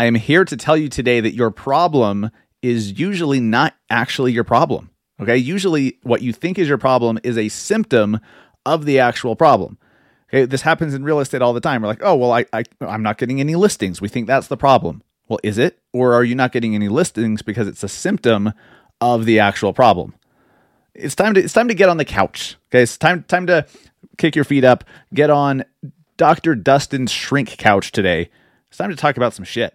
I am here to tell you today that your problem is usually not actually your problem. Okay. Usually, what you think is your problem is a symptom of the actual problem. Okay. This happens in real estate all the time. We're like, oh, well, I, I, I'm not getting any listings. We think that's the problem. Well, is it? Or are you not getting any listings because it's a symptom of the actual problem? It's time to it's time to get on the couch. Okay, it's time time to kick your feet up, get on Dr. Dustin's shrink couch today. It's time to talk about some shit.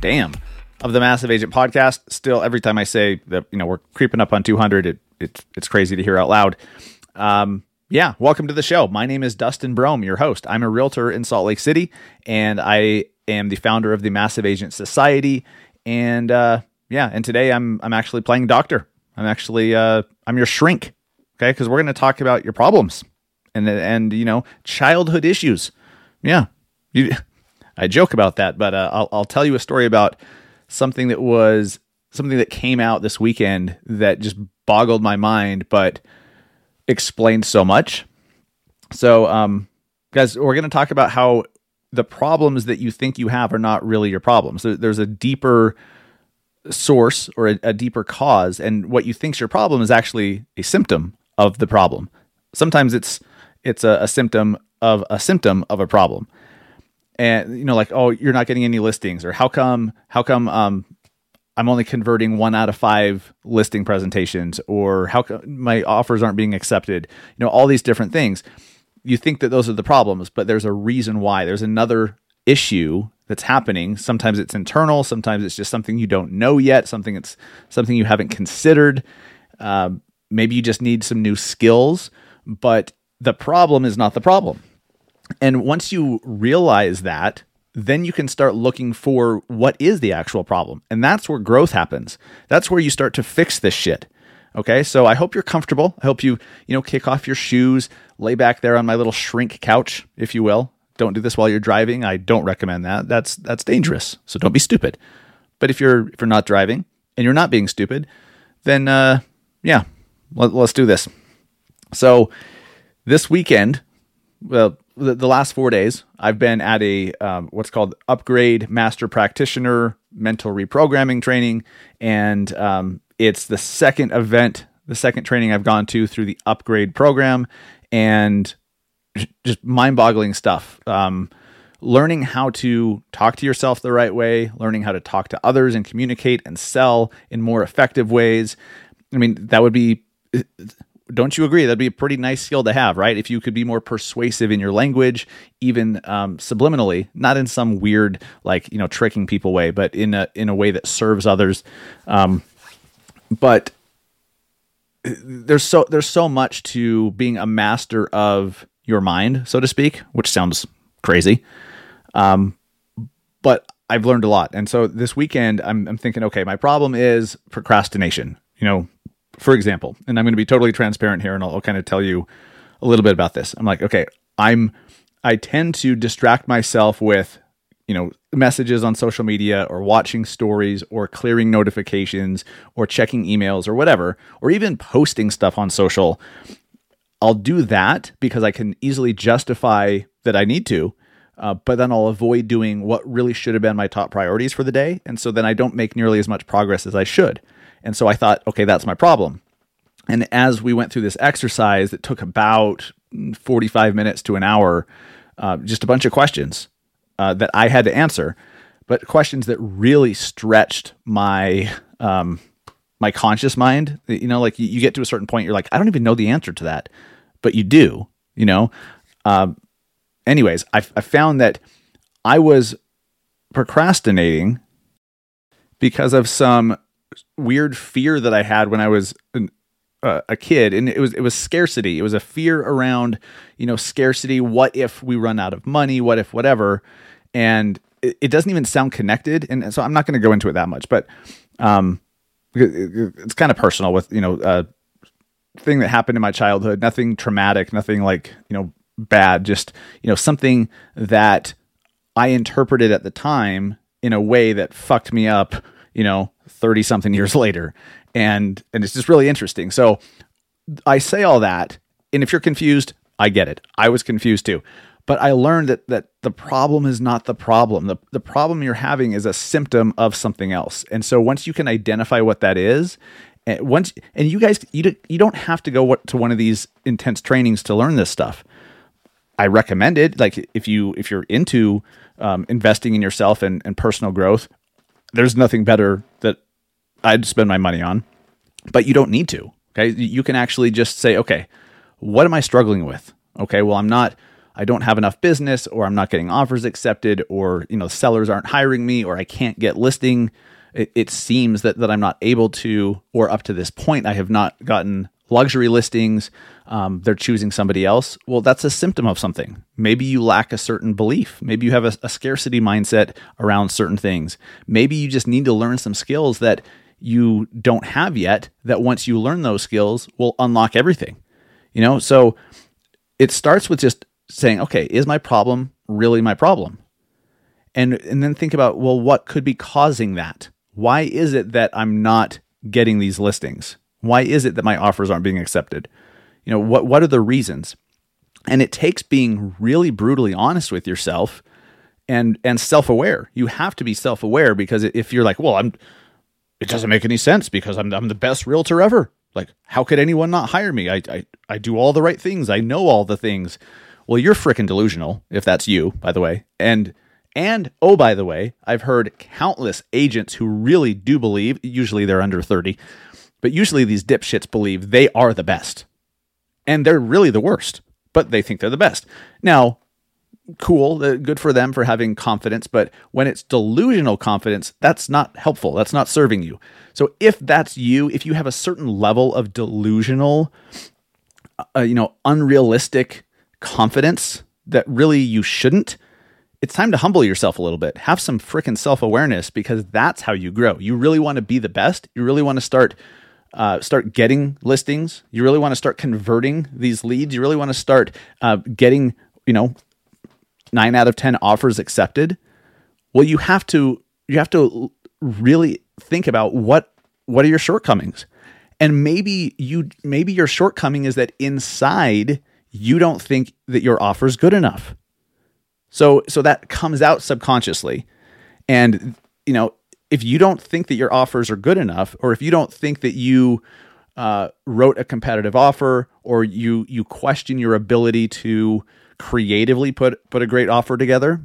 Damn. Of the Massive Agent Podcast. Still, every time I say that, you know, we're creeping up on 200, it, it it's crazy to hear out loud. Um, yeah, welcome to the show. My name is Dustin Brohm, your host. I'm a realtor in Salt Lake City, and I am the founder of the Massive Agent Society. And uh, yeah, and today I'm I'm actually playing doctor. I'm actually uh, I'm your shrink. Okay, because we're going to talk about your problems and and you know childhood issues. Yeah, you, I joke about that, but uh, I'll I'll tell you a story about something that was something that came out this weekend that just boggled my mind, but explained so much. So, um, guys, we're going to talk about how the problems that you think you have are not really your problems. There's a deeper source or a, a deeper cause, and what you think's your problem is actually a symptom of the problem. Sometimes it's it's a, a symptom of a symptom of a problem and you know like oh you're not getting any listings or how come how come um I'm only converting one out of five listing presentations or how come my offers aren't being accepted you know all these different things. You think that those are the problems but there's a reason why. There's another issue that's happening. Sometimes it's internal sometimes it's just something you don't know yet something it's something you haven't considered. Um, maybe you just need some new skills but the problem is not the problem and once you realize that, then you can start looking for what is the actual problem. And that's where growth happens. That's where you start to fix this shit. Okay? So I hope you're comfortable. I hope you, you know, kick off your shoes, lay back there on my little shrink couch, if you will. Don't do this while you're driving. I don't recommend that. That's that's dangerous. So don't be stupid. But if you're if you're not driving and you're not being stupid, then uh yeah, let, let's do this. So this weekend, well, the, the last four days, I've been at a um, what's called Upgrade Master Practitioner Mental Reprogramming Training, and um, it's the second event, the second training I've gone to through the Upgrade program, and just mind-boggling stuff. Um, learning how to talk to yourself the right way, learning how to talk to others and communicate and sell in more effective ways. I mean, that would be don't you agree? That'd be a pretty nice skill to have, right? If you could be more persuasive in your language, even um, subliminally, not in some weird, like you know, tricking people way, but in a in a way that serves others. Um, but there's so there's so much to being a master of your mind, so to speak, which sounds crazy. Um, but I've learned a lot, and so this weekend I'm, I'm thinking, okay, my problem is procrastination. You know, for example, and I'm going to be totally transparent here and I'll, I'll kind of tell you a little bit about this. I'm like, okay, I'm I tend to distract myself with, you know, messages on social media or watching stories or clearing notifications or checking emails or whatever, or even posting stuff on social. I'll do that because I can easily justify that I need to, uh, but then I'll avoid doing what really should have been my top priorities for the day. And so then I don't make nearly as much progress as I should. And so I thought, okay, that's my problem. And as we went through this exercise that took about 45 minutes to an hour, uh, just a bunch of questions uh, that I had to answer, but questions that really stretched my um, my conscious mind. You know, like you, you, get to a certain point, you're like, I don't even know the answer to that, but you do. You know. Um, anyways, I, I found that I was procrastinating because of some weird fear that I had when I was an, uh, a kid, and it was it was scarcity. It was a fear around you know scarcity. What if we run out of money? What if whatever? And it, it doesn't even sound connected, and so I'm not going to go into it that much. But um, it- it- it's kind of personal with you know uh, thing that happened in my childhood. Nothing traumatic, nothing like you know bad. Just you know something that I interpreted at the time in a way that fucked me up. You know, thirty something years later, and and it's just really interesting. So I say all that, and if you're confused, I get it. I was confused too. But I learned that that the problem is not the problem. The the problem you're having is a symptom of something else. And so once you can identify what that is, and once and you guys you don't, you don't have to go to one of these intense trainings to learn this stuff. I recommend it. Like if you if you're into um, investing in yourself and, and personal growth, there's nothing better that I'd spend my money on. But you don't need to. Okay, you can actually just say, okay, what am I struggling with? Okay, well I'm not. I don't have enough business, or I'm not getting offers accepted, or you know sellers aren't hiring me, or I can't get listing. It, it seems that that I'm not able to, or up to this point, I have not gotten luxury listings. Um, they're choosing somebody else. Well, that's a symptom of something. Maybe you lack a certain belief. Maybe you have a, a scarcity mindset around certain things. Maybe you just need to learn some skills that you don't have yet. That once you learn those skills, will unlock everything. You know, so it starts with just saying, okay, is my problem really my problem? And and then think about, well, what could be causing that? Why is it that I'm not getting these listings? Why is it that my offers aren't being accepted? You know, what what are the reasons? And it takes being really brutally honest with yourself and and self-aware. You have to be self-aware because if you're like, well, I'm it doesn't make any sense because I'm I'm the best realtor ever. Like, how could anyone not hire me? I I, I do all the right things. I know all the things. Well, you're freaking delusional if that's you, by the way. And and oh, by the way, I've heard countless agents who really do believe, usually they're under 30, but usually these dipshits believe they are the best. And they're really the worst, but they think they're the best. Now, cool, uh, good for them for having confidence, but when it's delusional confidence, that's not helpful. That's not serving you. So if that's you, if you have a certain level of delusional, uh, you know, unrealistic confidence that really you shouldn't, it's time to humble yourself a little bit. Have some freaking self awareness because that's how you grow. You really want to be the best. You really want to start uh, start getting listings. You really want to start converting these leads. You really want to start uh, getting you know nine out of ten offers accepted. Well, you have to you have to really think about what what are your shortcomings, and maybe you maybe your shortcoming is that inside you don't think that your offer is good enough. So so that comes out subconsciously. And you know, if you don't think that your offers are good enough, or if you don't think that you uh, wrote a competitive offer, or you you question your ability to creatively put put a great offer together,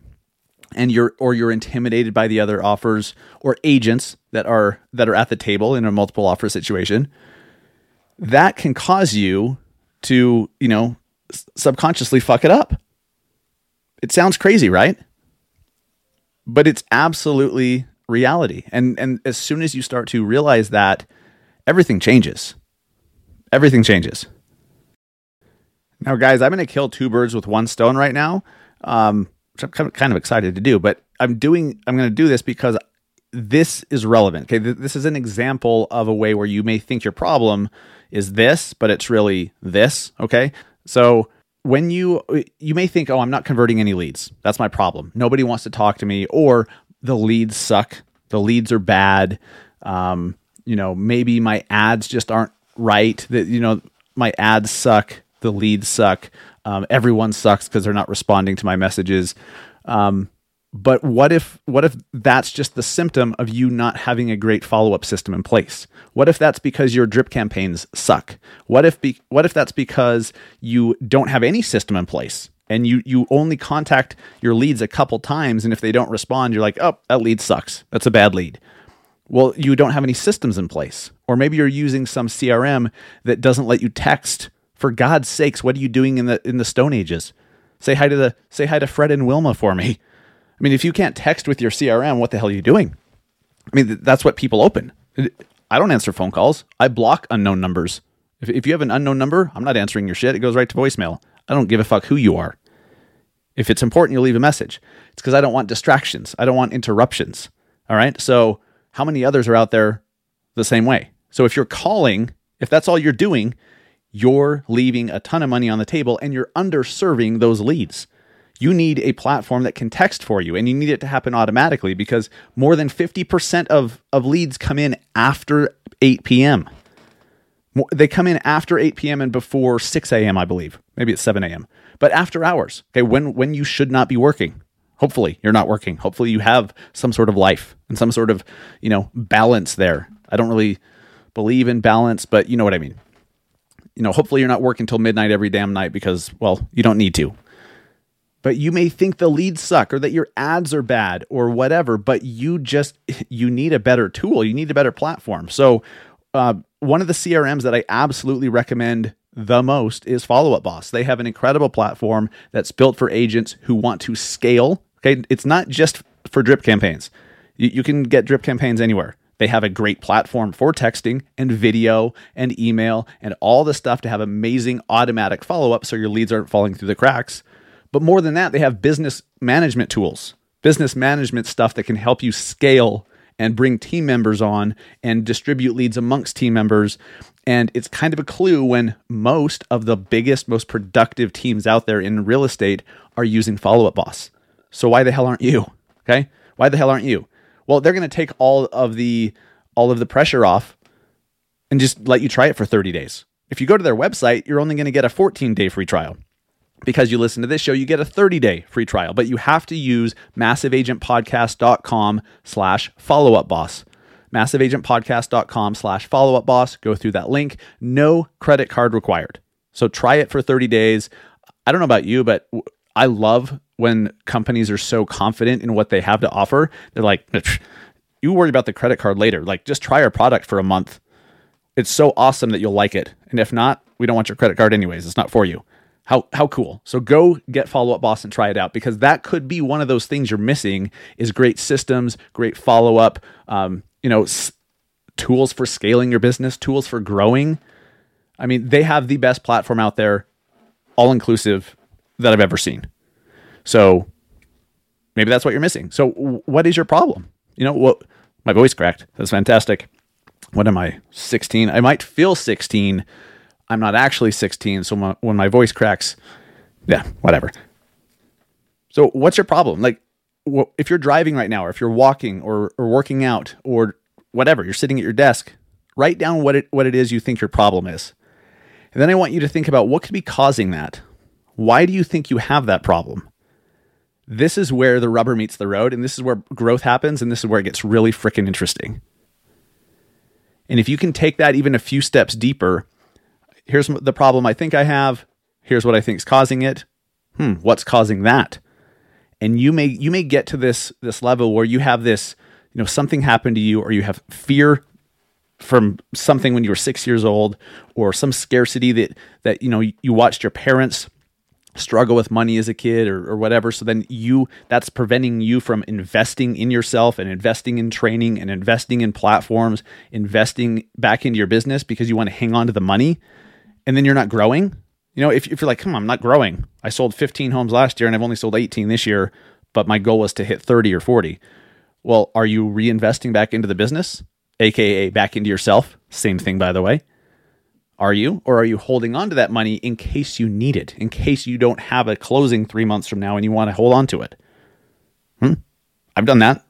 and you're or you're intimidated by the other offers or agents that are that are at the table in a multiple offer situation, that can cause you to you know subconsciously fuck it up. It sounds crazy, right? But it's absolutely reality. And and as soon as you start to realize that, everything changes. Everything changes. Now, guys, I'm going to kill two birds with one stone right now, um, which I'm kind of, excited to do. But I'm doing. I'm going to do this because this is relevant. Okay, Th- this is an example of a way where you may think your problem is this, but it's really this. Okay, so when you you may think, oh, I'm not converting any leads. That's my problem. Nobody wants to talk to me, or the leads suck. The leads are bad. Um, you know, maybe my ads just aren't right. That you know, my ads suck. The leads suck. Um, everyone sucks because they're not responding to my messages. Um, but what if what if that's just the symptom of you not having a great follow-up system in place? What if that's because your drip campaigns suck? What if be, what if that's because you don't have any system in place and you you only contact your leads a couple times and if they don't respond you're like, "Oh, that lead sucks. That's a bad lead." Well, you don't have any systems in place. Or maybe you're using some CRM that doesn't let you text. For God's sakes, what are you doing in the in the stone ages? Say hi to the say hi to Fred and Wilma for me. I mean, if you can't text with your CRM, what the hell are you doing? I mean, that's what people open. I don't answer phone calls. I block unknown numbers. If, if you have an unknown number, I'm not answering your shit. It goes right to voicemail. I don't give a fuck who you are. If it's important, you'll leave a message. It's because I don't want distractions. I don't want interruptions. All right. So, how many others are out there the same way? So, if you're calling, if that's all you're doing, you're leaving a ton of money on the table and you're underserving those leads. You need a platform that can text for you and you need it to happen automatically because more than 50% of, of leads come in after 8 p.m. They come in after 8 p.m. and before 6 a.m., I believe. Maybe it's 7 a.m. But after hours, okay, when when you should not be working. Hopefully, you're not working. Hopefully, you have some sort of life and some sort of, you know, balance there. I don't really believe in balance, but you know what I mean. You know, hopefully you're not working till midnight every damn night because, well, you don't need to. But you may think the leads suck or that your ads are bad or whatever, but you just you need a better tool. You need a better platform. So, uh, one of the CRMs that I absolutely recommend the most is Follow Up Boss. They have an incredible platform that's built for agents who want to scale. Okay, it's not just for drip campaigns. You, you can get drip campaigns anywhere. They have a great platform for texting and video and email and all the stuff to have amazing automatic follow up so your leads aren't falling through the cracks. But more than that, they have business management tools, business management stuff that can help you scale and bring team members on and distribute leads amongst team members. And it's kind of a clue when most of the biggest, most productive teams out there in real estate are using Follow Up Boss. So why the hell aren't you? Okay? Why the hell aren't you? Well, they're going to take all of the all of the pressure off and just let you try it for 30 days. If you go to their website, you're only going to get a 14-day free trial because you listen to this show, you get a 30-day free trial, but you have to use massiveagentpodcast.com slash follow-up boss. Massiveagentpodcast.com slash follow-up boss. Go through that link. No credit card required. So try it for 30 days. I don't know about you, but I love when companies are so confident in what they have to offer. They're like, you worry about the credit card later. Like, just try our product for a month. It's so awesome that you'll like it. And if not, we don't want your credit card anyways. It's not for you. How how cool. So go get follow up boss and try it out because that could be one of those things you're missing is great systems, great follow up, um, you know, s- tools for scaling your business, tools for growing. I mean, they have the best platform out there, all inclusive that I've ever seen. So maybe that's what you're missing. So what is your problem? You know, what my voice cracked. That's fantastic. What am I? 16. I might feel 16 I'm not actually 16. So my, when my voice cracks, yeah, whatever. So what's your problem? Like, if you're driving right now, or if you're walking, or or working out, or whatever, you're sitting at your desk. Write down what it what it is you think your problem is, and then I want you to think about what could be causing that. Why do you think you have that problem? This is where the rubber meets the road, and this is where growth happens, and this is where it gets really freaking interesting. And if you can take that even a few steps deeper here's the problem I think I have. Here's what I think is causing it. Hmm, what's causing that? And you may you may get to this this level where you have this, you know, something happened to you, or you have fear from something when you were six years old, or some scarcity that that you know you watched your parents struggle with money as a kid or, or whatever so then you that's preventing you from investing in yourself and investing in training and investing in platforms investing back into your business because you want to hang on to the money and then you're not growing, you know, if, if you're like, come on, I'm not growing. I sold 15 homes last year and I've only sold 18 this year, but my goal was to hit 30 or 40. Well, are you reinvesting back into the business, aka back into yourself? Same thing, by the way. Are you? Or are you holding on to that money in case you need it, in case you don't have a closing three months from now and you want to hold on to it? Hmm? I've done that.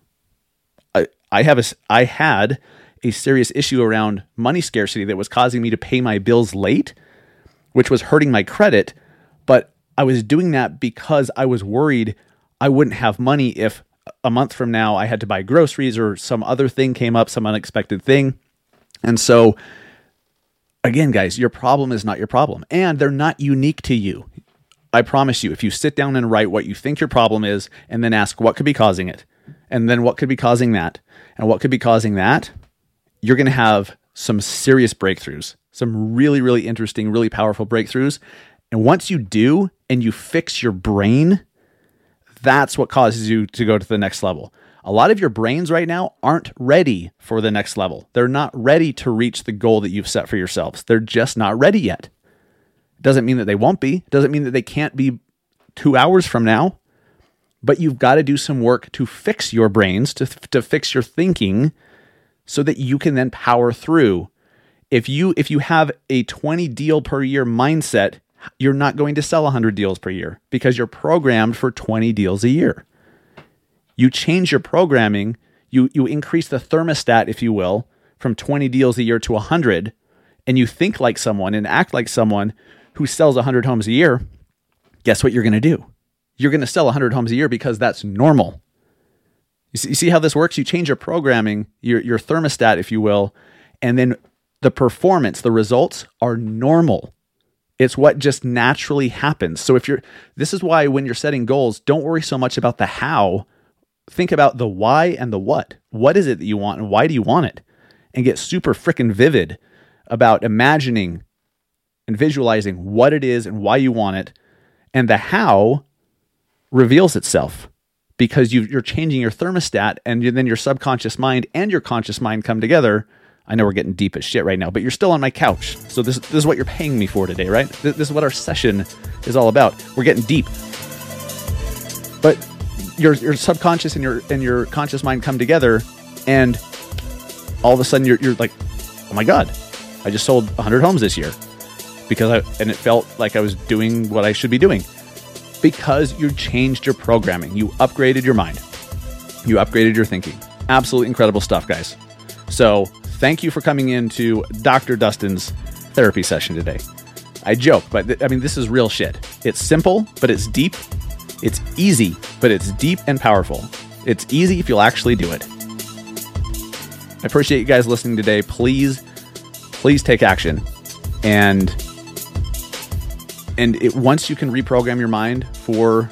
I, I have a, I had a serious issue around money scarcity that was causing me to pay my bills late, which was hurting my credit. But I was doing that because I was worried I wouldn't have money if a month from now I had to buy groceries or some other thing came up, some unexpected thing. And so, again, guys, your problem is not your problem, and they're not unique to you. I promise you, if you sit down and write what you think your problem is and then ask what could be causing it, and then what could be causing that, and what could be causing that, you're going to have some serious breakthroughs, some really, really interesting, really powerful breakthroughs. And once you do and you fix your brain, that's what causes you to go to the next level. A lot of your brains right now aren't ready for the next level. They're not ready to reach the goal that you've set for yourselves. They're just not ready yet. Doesn't mean that they won't be. Doesn't mean that they can't be two hours from now. but you've got to do some work to fix your brains, to, to fix your thinking so that you can then power through. If you if you have a 20 deal per year mindset, you're not going to sell 100 deals per year because you're programmed for 20 deals a year. You change your programming, you you increase the thermostat if you will from 20 deals a year to 100 and you think like someone and act like someone who sells 100 homes a year, guess what you're going to do? You're going to sell 100 homes a year because that's normal. You see, you see how this works? You change your programming, your, your thermostat, if you will, and then the performance, the results are normal. It's what just naturally happens. So if you're, this is why when you're setting goals, don't worry so much about the how. Think about the why and the what. What is it that you want and why do you want it? And get super freaking vivid about imagining and visualizing what it is and why you want it. And the how reveals itself because you are changing your thermostat and then your subconscious mind and your conscious mind come together. I know we're getting deep as shit right now, but you're still on my couch. So this, this is what you're paying me for today, right? This, this is what our session is all about. We're getting deep. But your, your subconscious and your and your conscious mind come together and all of a sudden you're, you're like, oh my God, I just sold 100 homes this year because I, and it felt like I was doing what I should be doing because you changed your programming. You upgraded your mind. You upgraded your thinking. Absolutely incredible stuff, guys. So, thank you for coming into Dr. Dustin's therapy session today. I joke, but th- I mean, this is real shit. It's simple, but it's deep. It's easy, but it's deep and powerful. It's easy if you'll actually do it. I appreciate you guys listening today. Please, please take action. And and it, once you can reprogram your mind for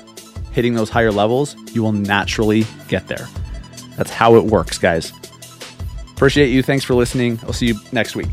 hitting those higher levels, you will naturally get there. That's how it works, guys. Appreciate you. Thanks for listening. I'll see you next week.